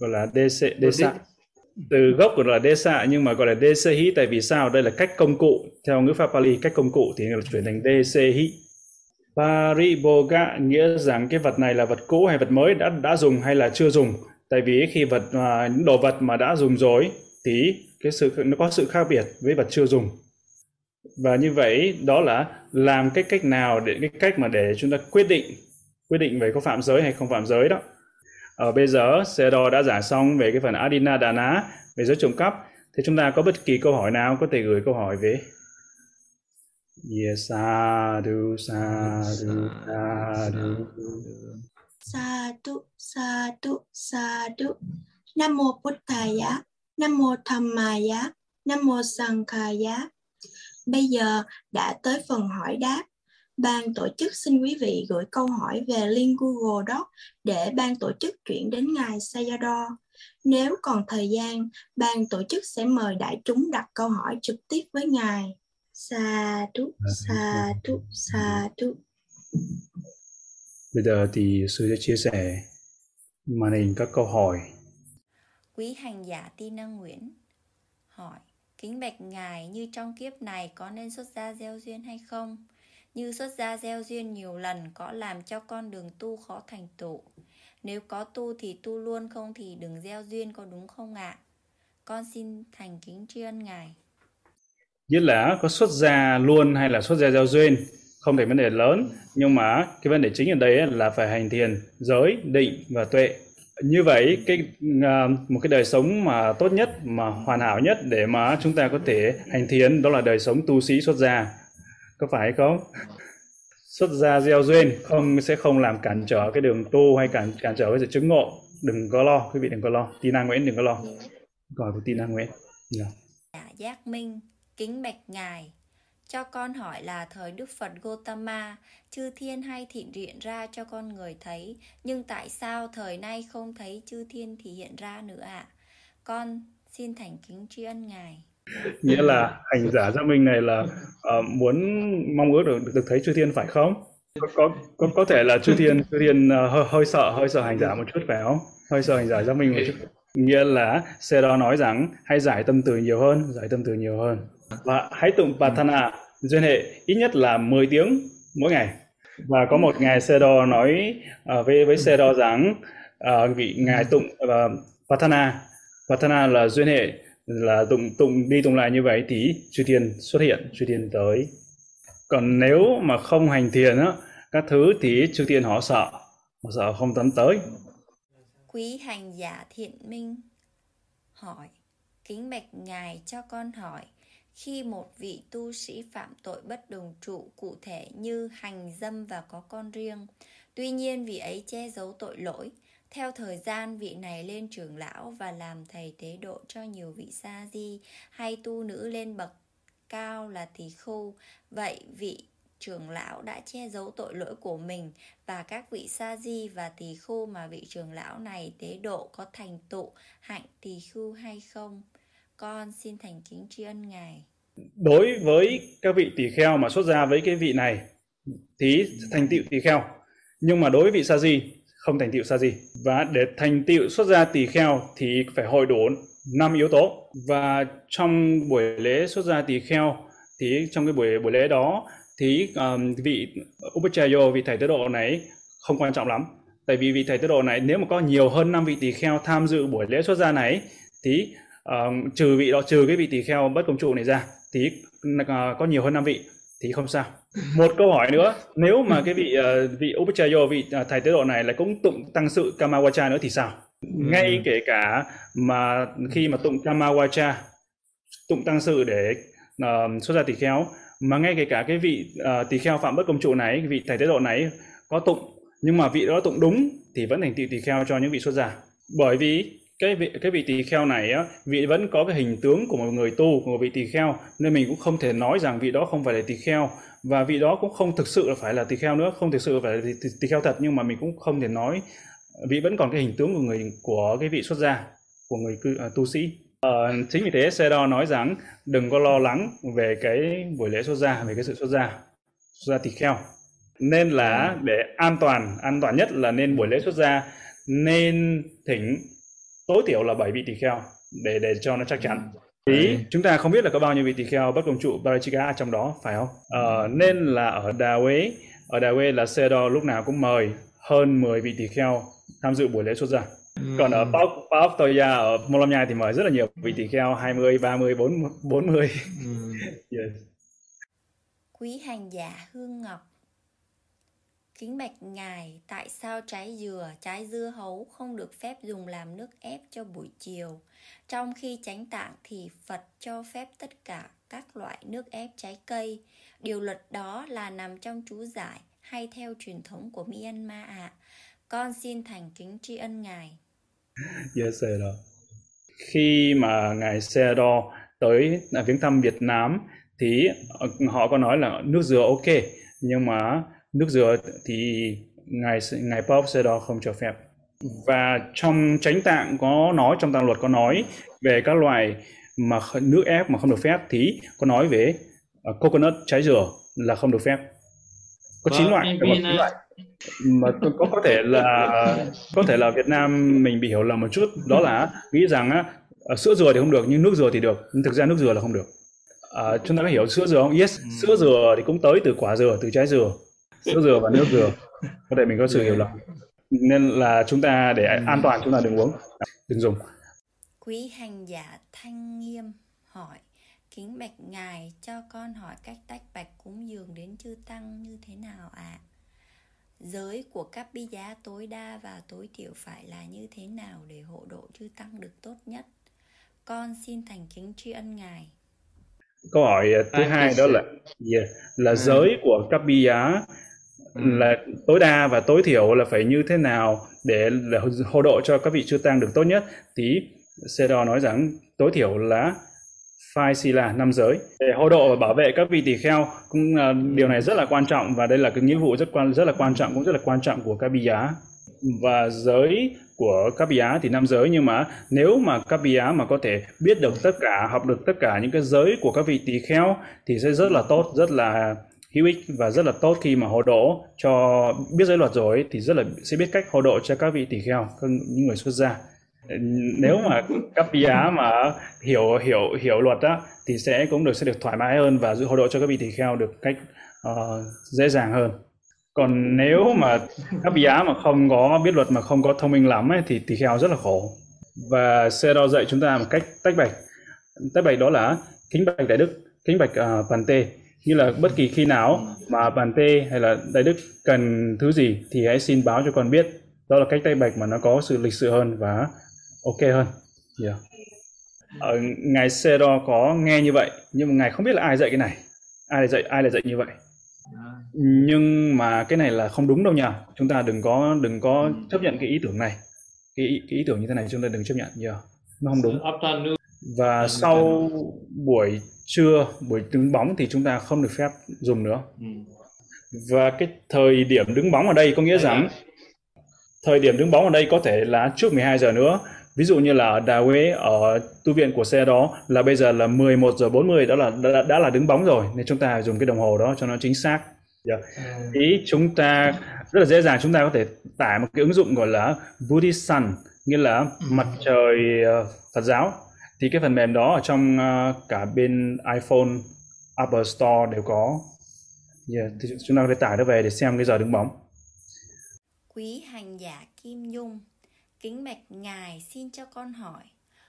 gọi là đê xa, đê xa. từ gốc gọi là đê xa nhưng mà gọi là đê xa hí tại vì sao? Đây là cách công cụ theo ngữ pháp Pali cách công cụ thì là chuyển thành đê xa hí. Pariboga nghĩa rằng cái vật này là vật cũ hay vật mới đã đã dùng hay là chưa dùng? Tại vì khi vật à, những đồ vật mà đã dùng rồi thì cái sự nó có sự khác biệt với vật chưa dùng và như vậy đó là làm cái cách nào để cái cách mà để chúng ta quyết định quyết định về có phạm giới hay không phạm giới đó ở bây giờ Sero đã giải xong về cái phần Adina Dana về giới trộm cắp thì chúng ta có bất kỳ câu hỏi nào có thể gửi câu hỏi về Yes, sadhu, sadhu, sadhu. Sadhu, sadhu, sadhu. Nam mô Bụt Thaya. Nam mô Tham Maya, Nam mô Sankhaya. Bây giờ đã tới phần hỏi đáp. Ban tổ chức xin quý vị gửi câu hỏi về link Google Doc để ban tổ chức chuyển đến ngài Sayadaw. Nếu còn thời gian, ban tổ chức sẽ mời đại chúng đặt câu hỏi trực tiếp với ngài. Sa thú, sa thú, sa thú. Bây giờ thì sư sẽ chia sẻ màn hình các câu hỏi Quý hành giả Ti Nâng Nguyễn hỏi, Kính bạch ngài, như trong kiếp này có nên xuất gia gieo duyên hay không? Như xuất gia gieo duyên nhiều lần có làm cho con đường tu khó thành tựu. Nếu có tu thì tu luôn, không thì đừng gieo duyên, có đúng không ạ? Con xin thành kính tri ân ngài. nghĩa là có xuất gia luôn hay là xuất gia gieo duyên, không thành vấn đề lớn nhưng mà cái vấn đề chính ở đây là phải hành thiền, giới, định và tuệ như vậy cái à, một cái đời sống mà tốt nhất mà hoàn hảo nhất để mà chúng ta có thể hành thiền đó là đời sống tu sĩ xuất gia. Có phải không? Xuất gia gieo duyên không sẽ không làm cản trở cái đường tu hay cản cản trở cái sự chứng ngộ. Đừng có lo quý vị đừng có lo. Tina nguyễn đừng có lo. Gọi của tina nguyễn. Yeah. Dạ, giác minh kính bạch ngài cho con hỏi là thời Đức Phật Gotama, chư thiên hay thịnh hiện ra cho con người thấy, nhưng tại sao thời nay không thấy chư thiên thì hiện ra nữa ạ? À? Con xin thành kính tri ân Ngài. Nghĩa là hành giả giác minh này là uh, muốn mong ước được, được thấy chư thiên phải không? Có có có, thể là chư thiên chư thiên uh, hơi, hơi sợ hơi sợ hành giả một chút phải không? Hơi sợ hành giả giác minh một chút. Nghĩa là xe đó nói rằng hãy giải tâm từ nhiều hơn, giải tâm từ nhiều hơn và hãy tụng Patana duyên hệ ít nhất là 10 tiếng mỗi ngày. Và có một ngày sê đo nói uh, với với sê đo rằng uh, vị ngài tụng ờ, uh, Patana Patana là duyên hệ là tụng tụng đi tụng lại như vậy thì chư thiên xuất hiện chư thiên tới. Còn nếu mà không hành thiền á các thứ thì chư thiên họ sợ. Họ sợ không dám tới. Quý hành giả thiện minh hỏi kính bạch ngài cho con hỏi khi một vị tu sĩ phạm tội bất đồng trụ, cụ thể như hành dâm và có con riêng. Tuy nhiên, vị ấy che giấu tội lỗi. Theo thời gian, vị này lên trưởng lão và làm thầy tế độ cho nhiều vị sa di hay tu nữ lên bậc cao là tỳ khưu. Vậy vị trưởng lão đã che giấu tội lỗi của mình và các vị sa di và tỳ khưu mà vị trưởng lão này tế độ có thành tụ hạnh tỳ khưu hay không? Con xin thành kính tri ân Ngài. Đối với các vị tỷ kheo mà xuất gia với cái vị này thì thành tựu tỷ kheo. Nhưng mà đối với vị sa di không thành tựu sa di. Và để thành tựu xuất gia tỷ kheo thì phải hội đủ năm yếu tố. Và trong buổi lễ xuất gia tỷ kheo thì trong cái buổi buổi lễ đó thì um, vị Upachayo, vị thầy tế độ này không quan trọng lắm. Tại vì vị thầy tế độ này nếu mà có nhiều hơn năm vị tỷ kheo tham dự buổi lễ xuất gia này thì uh, trừ vị đó trừ cái vị tỷ kheo bất công trụ này ra thì uh, có nhiều hơn năm vị thì không sao. [laughs] Một câu hỏi nữa nếu mà cái vị uh, vị Upachayo vị uh, thầy tế độ này lại cũng tụng tăng sự Kamawacha nữa thì sao? Ngay kể cả mà khi mà tụng Kamawacha tụng tăng sự để uh, xuất ra tỷ kheo mà ngay kể cả cái vị uh, tỳ kheo phạm bất công trụ này vị thầy tế độ này có tụng nhưng mà vị đó tụng đúng thì vẫn thành tựu tỳ kheo cho những vị xuất gia. Bởi vì cái vị cái vị tỳ kheo này á vị vẫn có cái hình tướng của một người tu của một vị tỳ kheo nên mình cũng không thể nói rằng vị đó không phải là tỳ kheo. Và vị đó cũng không thực sự là phải là tỳ kheo nữa không thực sự phải là tỳ kheo thật nhưng mà mình cũng không thể nói vị vẫn còn cái hình tướng của người của cái vị xuất gia của người cư, à, tu sĩ. À, chính vì thế Sero nói rằng đừng có lo lắng về cái buổi lễ xuất gia về cái sự xuất gia xuất gia tỳ kheo. Nên là để an toàn an toàn nhất là nên buổi lễ xuất gia nên thỉnh tối thiểu là 7 vị tỳ kheo để để cho nó chắc chắn. Ý chúng ta không biết là có bao nhiêu vị tỳ kheo bất công trụ Parachika trong đó phải không? Ờ, nên là ở Đà Huế ở Đà Huế là Sedo lúc nào cũng mời hơn 10 vị tỳ kheo tham dự buổi lễ xuất gia còn ở Paop Toya ở Nhai thì mời rất là nhiều vị tỳ kheo 20, 30, 40, 40. yes. Quý hành giả Hương Ngọc Kính bạch ngài, tại sao trái dừa, trái dưa hấu không được phép dùng làm nước ép cho buổi chiều? Trong khi tránh tạng thì Phật cho phép tất cả các loại nước ép trái cây. Điều luật đó là nằm trong chú giải hay theo truyền thống của Myanmar ạ? À? Con xin thành kính tri ân ngài. Dạ, yes, sir. Khi mà ngài Sedo tới viếng thăm Việt Nam thì họ có nói là nước dừa ok nhưng mà nước dừa thì ngài ngài Pope Sedor không cho phép. Và trong tránh tạng có nói trong tạng luật có nói về các loại mà nước ép mà không được phép thì có nói về uh, coconut trái dừa là không được phép. Có chín loại có chín loại. Mà có có thể là có thể là Việt Nam mình bị hiểu lầm một chút đó là nghĩ rằng á, uh, sữa dừa thì không được nhưng nước dừa thì được nhưng thực ra nước dừa là không được. Uh, chúng ta có hiểu sữa dừa không? Yes ừ. sữa dừa thì cũng tới từ quả dừa từ trái dừa sữa dừa và nước dừa có thể mình có sự hiểu lầm nên là chúng ta để an toàn chúng ta đừng uống đừng dùng quý hành giả thanh nghiêm hỏi Kính bạch ngài cho con hỏi cách tách bạch cúng dường đến chư tăng như thế nào ạ? À? Giới của các bi giá tối đa và tối thiểu phải là như thế nào để hộ độ chư tăng được tốt nhất? Con xin thành kính tri ân ngài. Câu hỏi thứ hai đó là yeah, là ừ. giới của các bi giá. Là tối đa và tối thiểu là phải như thế nào để, để hộ độ cho các vị chư tăng được tốt nhất? Thì Sero nói rằng tối thiểu là phai sila năm giới. Để hộ độ và bảo vệ các vị tỳ kheo cũng uh, điều này rất là quan trọng và đây là cái nghĩa vụ rất quan rất là quan trọng cũng rất là quan trọng của các bi giá và giới của các bi giá thì năm giới nhưng mà nếu mà các bi giá mà có thể biết được tất cả học được tất cả những cái giới của các vị tỳ kheo thì sẽ rất là tốt rất là hữu ích và rất là tốt khi mà hộ độ. Cho biết giới luật rồi thì rất là sẽ biết cách hộ độ cho các vị tỷ kheo những người xuất gia. Nếu mà cấp giá mà hiểu hiểu hiểu luật á thì sẽ cũng được sẽ được thoải mái hơn và hộ độ cho các vị tỷ kheo được cách uh, dễ dàng hơn. Còn nếu mà cấp giá mà không có biết luật mà không có thông minh lắm ấy, thì tỷ kheo rất là khổ. Và xe đo dạy chúng ta một cách tách bạch. Tách bạch đó là kính bạch đại đức kính bạch uh, bàn tê như là bất kỳ khi nào mà bàn tê hay là đại đức cần thứ gì thì hãy xin báo cho con biết. Đó là cách tay bạch mà nó có sự lịch sự hơn và ok hơn. Yeah. ở ngài Sero có nghe như vậy nhưng mà ngài không biết là ai dạy cái này. Ai lại dạy ai lại dạy như vậy? Nhưng mà cái này là không đúng đâu nha. Chúng ta đừng có đừng có chấp nhận cái ý tưởng này. Cái ý, cái ý tưởng như thế này chúng ta đừng chấp nhận yeah. nó không đúng. Và sau buổi trưa buổi đứng bóng thì chúng ta không được phép dùng nữa ừ. và cái thời điểm đứng bóng ở đây có nghĩa rằng thời điểm đứng bóng ở đây có thể là trước 12 giờ nữa ví dụ như là ở Đà Huế ở tu viện của xe đó là bây giờ là 11 giờ 40 đó là đã, đã là đứng bóng rồi nên chúng ta dùng cái đồng hồ đó cho nó chính xác yeah. Ừ. ý chúng ta rất là dễ dàng chúng ta có thể tải một cái ứng dụng gọi là Buddhist Sun nghĩa là ừ. mặt trời uh, Phật giáo thì cái phần mềm đó ở trong uh, cả bên iPhone Apple Store đều có yeah. Ờ, thì chúng ta có thể tải nó về để xem cái giờ đứng bóng quý hành giả Kim Nhung Kính bạch Ngài xin cho con hỏi,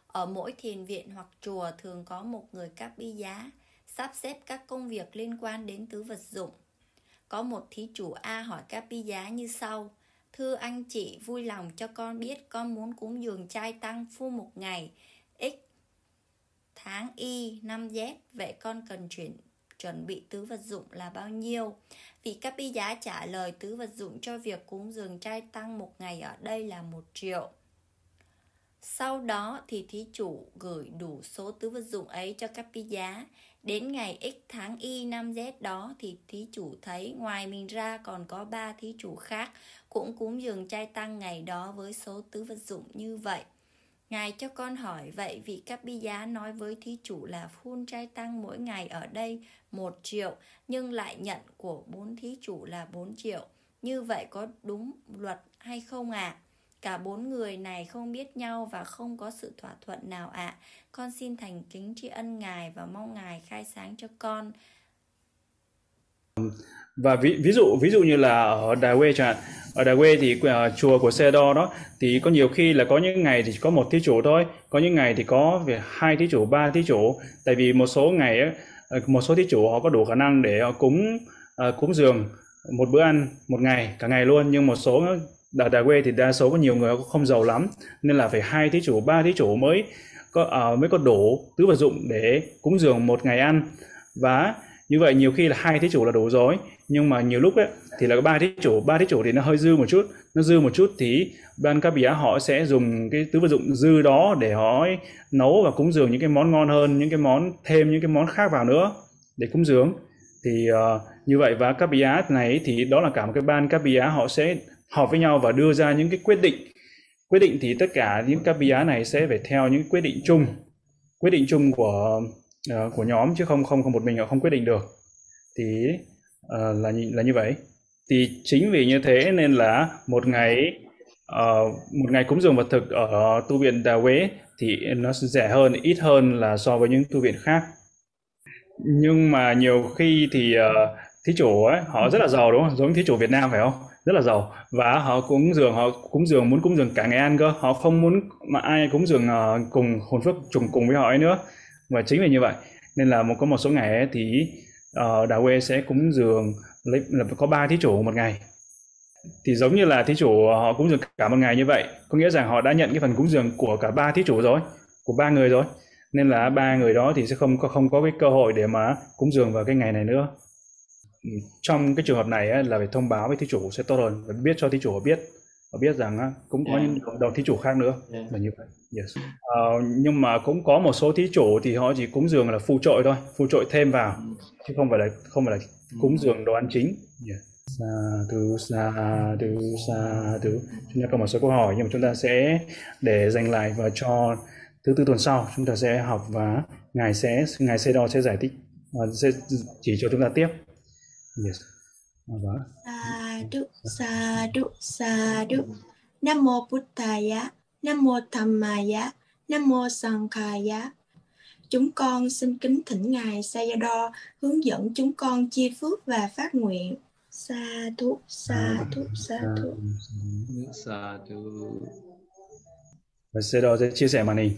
ở mỗi thiền viện hoặc chùa thường có một người các bi giá, sắp xếp các công việc liên quan đến tứ vật dụng. Có một thí chủ A hỏi các bi giá như sau. Thưa anh chị, vui lòng cho con biết con muốn cúng dường trai tăng phu một ngày, tháng y năm z, vậy con cần chuyển chuẩn bị tứ vật dụng là bao nhiêu? Vị các bi giá trả lời tứ vật dụng cho việc cúng dường trai tăng một ngày ở đây là một triệu. Sau đó thì thí chủ gửi đủ số tứ vật dụng ấy cho các bi giá. Đến ngày X tháng Y năm Z đó thì thí chủ thấy ngoài mình ra còn có ba thí chủ khác cũng cúng dường trai tăng ngày đó với số tứ vật dụng như vậy. Ngài cho con hỏi, vậy vị các bi giá nói với thí chủ là phun trai tăng mỗi ngày ở đây một triệu, nhưng lại nhận của bốn thí chủ là 4 triệu. Như vậy có đúng luật hay không ạ? À? Cả bốn người này không biết nhau và không có sự thỏa thuận nào ạ. À. Con xin thành kính tri ân Ngài và mong Ngài khai sáng cho con. Và ví, ví dụ ví dụ như là ở Đà Quê chẳng hạn, ở Đà Quê thì uh, chùa của Xe Đo đó thì có nhiều khi là có những ngày thì chỉ có một thí chủ thôi, có những ngày thì có về hai thí chủ, ba thí chủ. Tại vì một số ngày ờ, một số thí chủ họ có đủ khả năng để họ cúng uh, cúng dường một bữa ăn một ngày cả ngày luôn. Nhưng một số ở Đà quê thì đa số có nhiều người không giàu lắm nên là phải hai thí chủ ba thí chủ mới có uh, mới có đủ tứ vật dụng để cúng dường một ngày ăn. Và như vậy nhiều khi là hai thí chủ là đủ rồi nhưng mà nhiều lúc ấy, thì là ba thí chủ ba thí chủ thì nó hơi dư một chút. Nó dư một chút thì ban các bìa họ sẽ dùng cái tứ vật dụng dư đó để họ nấu và cúng dường những cái món ngon hơn những cái món thêm những cái món khác vào nữa để cúng dường. Thì uh, như vậy và các bìa này thì đó là cả một cái ban các bìa họ sẽ họp với nhau và đưa ra những cái quyết định. Quyết định thì tất cả những các bi này sẽ phải theo những quyết định chung. Quyết định chung của uh, của nhóm chứ không không không một mình họ không quyết định được. Thì uh, là là như vậy. Thì chính vì như thế nên là một ngày uh, một ngày cúng dường vật thực ở tu viện Đà Huế thì nó rẻ hơn ít hơn là so với những tu viện khác. Nhưng mà nhiều khi thì uh, thí chủ ấy họ rất là giàu đúng không? Giống thí chủ Việt Nam phải không? Rất là giàu. Và họ cúng dường họ cúng dường muốn cúng dường cả ngày ăn cơ. Họ không muốn mà ai cúng dường uh, cùng hồn phước trùng cùng với họ ấy nữa và chính vì như vậy nên là một có một số ngày ấy, thì ờ, uh, đạo quê sẽ cúng dường lấy là có ba thí chủ một ngày. Thì giống như là thí chủ ờ, họ cúng dường cả một ngày như vậy có nghĩa rằng họ đã nhận cái phần cúng dường của cả ba thí chủ rồi của ba người rồi. Nên là ba người đó thì sẽ không có không có cái cơ hội để mà cúng dường vào cái ngày này nữa. Trong cái trường hợp này ấy, là phải thông báo với thí chủ sẽ tốt hơn phải biết cho thí chủ biết họ biết rằng cũng có yeah. những đồng thí chủ khác nữa yeah. là như vậy yes. uh, nhưng mà cũng có một số thí chủ thì họ chỉ cúng dường là phụ trội thôi phụ trội thêm vào ừ. chứ không phải là không phải là cúng ừ. dường đồ ăn chính yeah. sa du sa du sa du chúng ta có một số câu hỏi nhưng mà chúng ta sẽ để dành lại và cho thứ tư tuần sau chúng ta sẽ học và ngài sẽ ngài sẽ đo sẽ giải thích và sẽ chỉ cho chúng ta tiếp yes. Vâng. Du sa du sa du Nam mô Buddhaya Nam mô Dhammaya Nam mô Sankhaya Chúng con xin kính thỉnh Ngài Sayadaw hướng dẫn chúng con chia phước và phát nguyện. Sa thú, sa thú, sa thú. Sa thú. Và Sayadaw sẽ chia sẻ màn hình.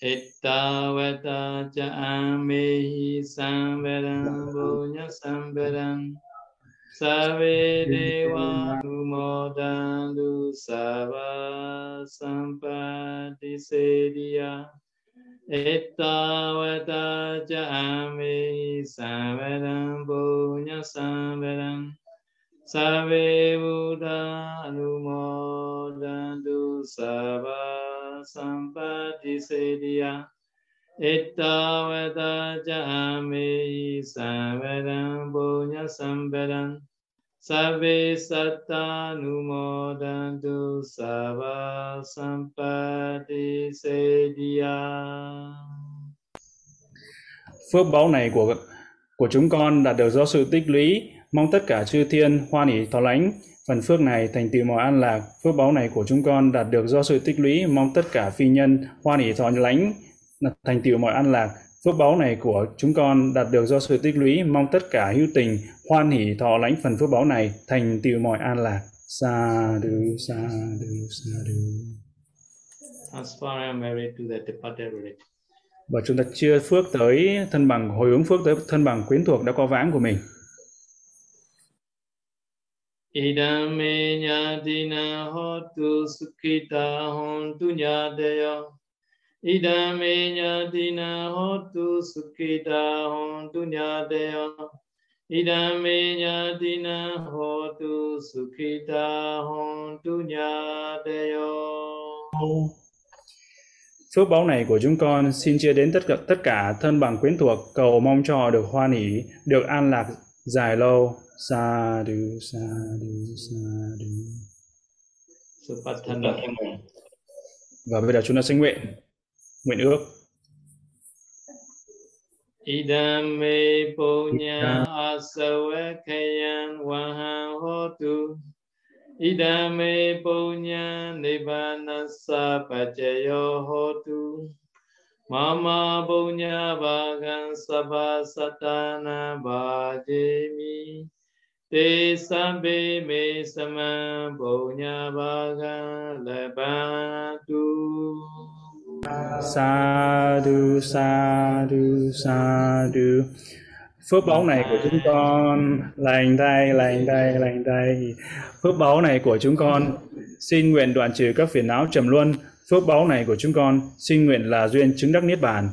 Ittavata cha amehi samvedam bunya samvedam Save Deva Numodandu Sava Sampati Sediya Ettavata Jahame Savaram Punya Savaram Save Buddha Numodandu Sava Sampati Sediya Ittavata Jami Savedam Punya Savedam Sabe satta numodantu sava sampati sediya. Phước báu này của của chúng con đạt được do sự tích lũy, mong tất cả chư thiên hoan hỷ thọ lãnh. Phần phước này thành tựu mọi an lạc, phước báu này của chúng con đạt được do sự tích lũy, mong tất cả phi nhân hoan hỷ thọ lãnh, thành tựu mọi an lạc. Phước báu này của chúng con đạt được do sự tích lũy, mong tất cả hữu tình hoan hỷ thọ lãnh phần phước báu này, thành tựu mọi an lạc. Sa du, sa du, sa du. As far as married to the departed relative. Và chúng ta chia phước tới thân bằng hồi hướng phước tới thân bằng quyến thuộc đã có vãng của mình. Idame hotu sukhita hontu nyadeyo Idame nyatina hotu sukhita hontu nyadeyo Idame nyatina hotu sukhita hontu nyadeyo Phước báu này của chúng con xin chia đến tất cả tất cả thân bằng quyến thuộc. Cầu mong cho được hoan hỷ, được an lạc dài lâu. Sa du sa du sa du. Và bây giờ chúng ta sẽ nguyện nguyện ước. Idame punya asawakayan wahan hotu. Idame punya nibbana sapajayo hotu. Mama punya bagan sabha satana bhajemi. Te sambe me sama punya bagan lebantu sa du sa du sa du phước báu này của chúng con, lành tay lành tay lành tay phước báu này của chúng con, xin nguyện đoạn trừ các phiền não trầm luân. Phước báu này của chúng con, xin nguyện là duyên chứng đắc niết bàn.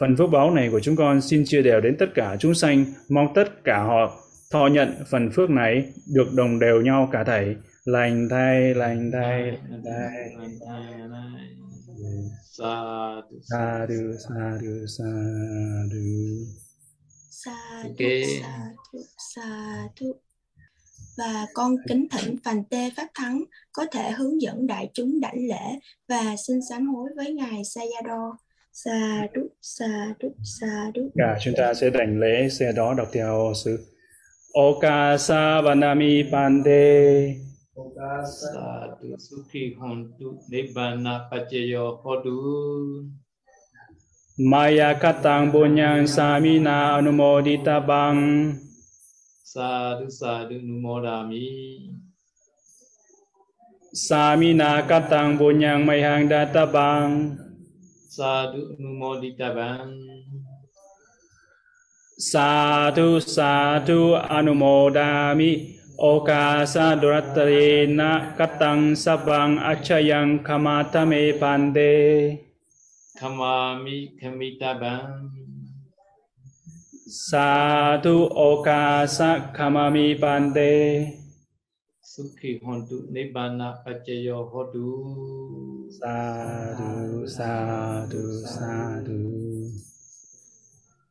Phần phước báu này của chúng con xin chia đều đến tất cả chúng sanh. Mong tất cả họ thọ nhận phần phước này được đồng đều nhau cả thảy lành thay lành thay lành thay. Sadhu, sadhu, sadhu, sadhu. Sadhu, okay. sadhu, sadhu. Và con kính thỉnh Phàn Tê Phát Thắng có thể hướng dẫn đại chúng đảnh lễ và xin sám hối với Ngài Sayadaw. Sadhu, sadhu, sadhu. Cả chúng ta sẽ đảnh lễ xe đó đọc theo sự Oka Savanami Pande. Sadhu sukhi hontu nibbana pacayo hodu. Maya katang bunyang samina anumodita bang. Sadhu sadhu numodami. Samina katang bunyang mayhang data bang. Sadhu numodita bang. sa thu sa Oka sa na katang sabang achayang kamatame pande. Kamami kamitabang. Satu oka sa kamami pande. Sukhi hontu nibbana pacayo hodu. Sadu, sadu, sadu.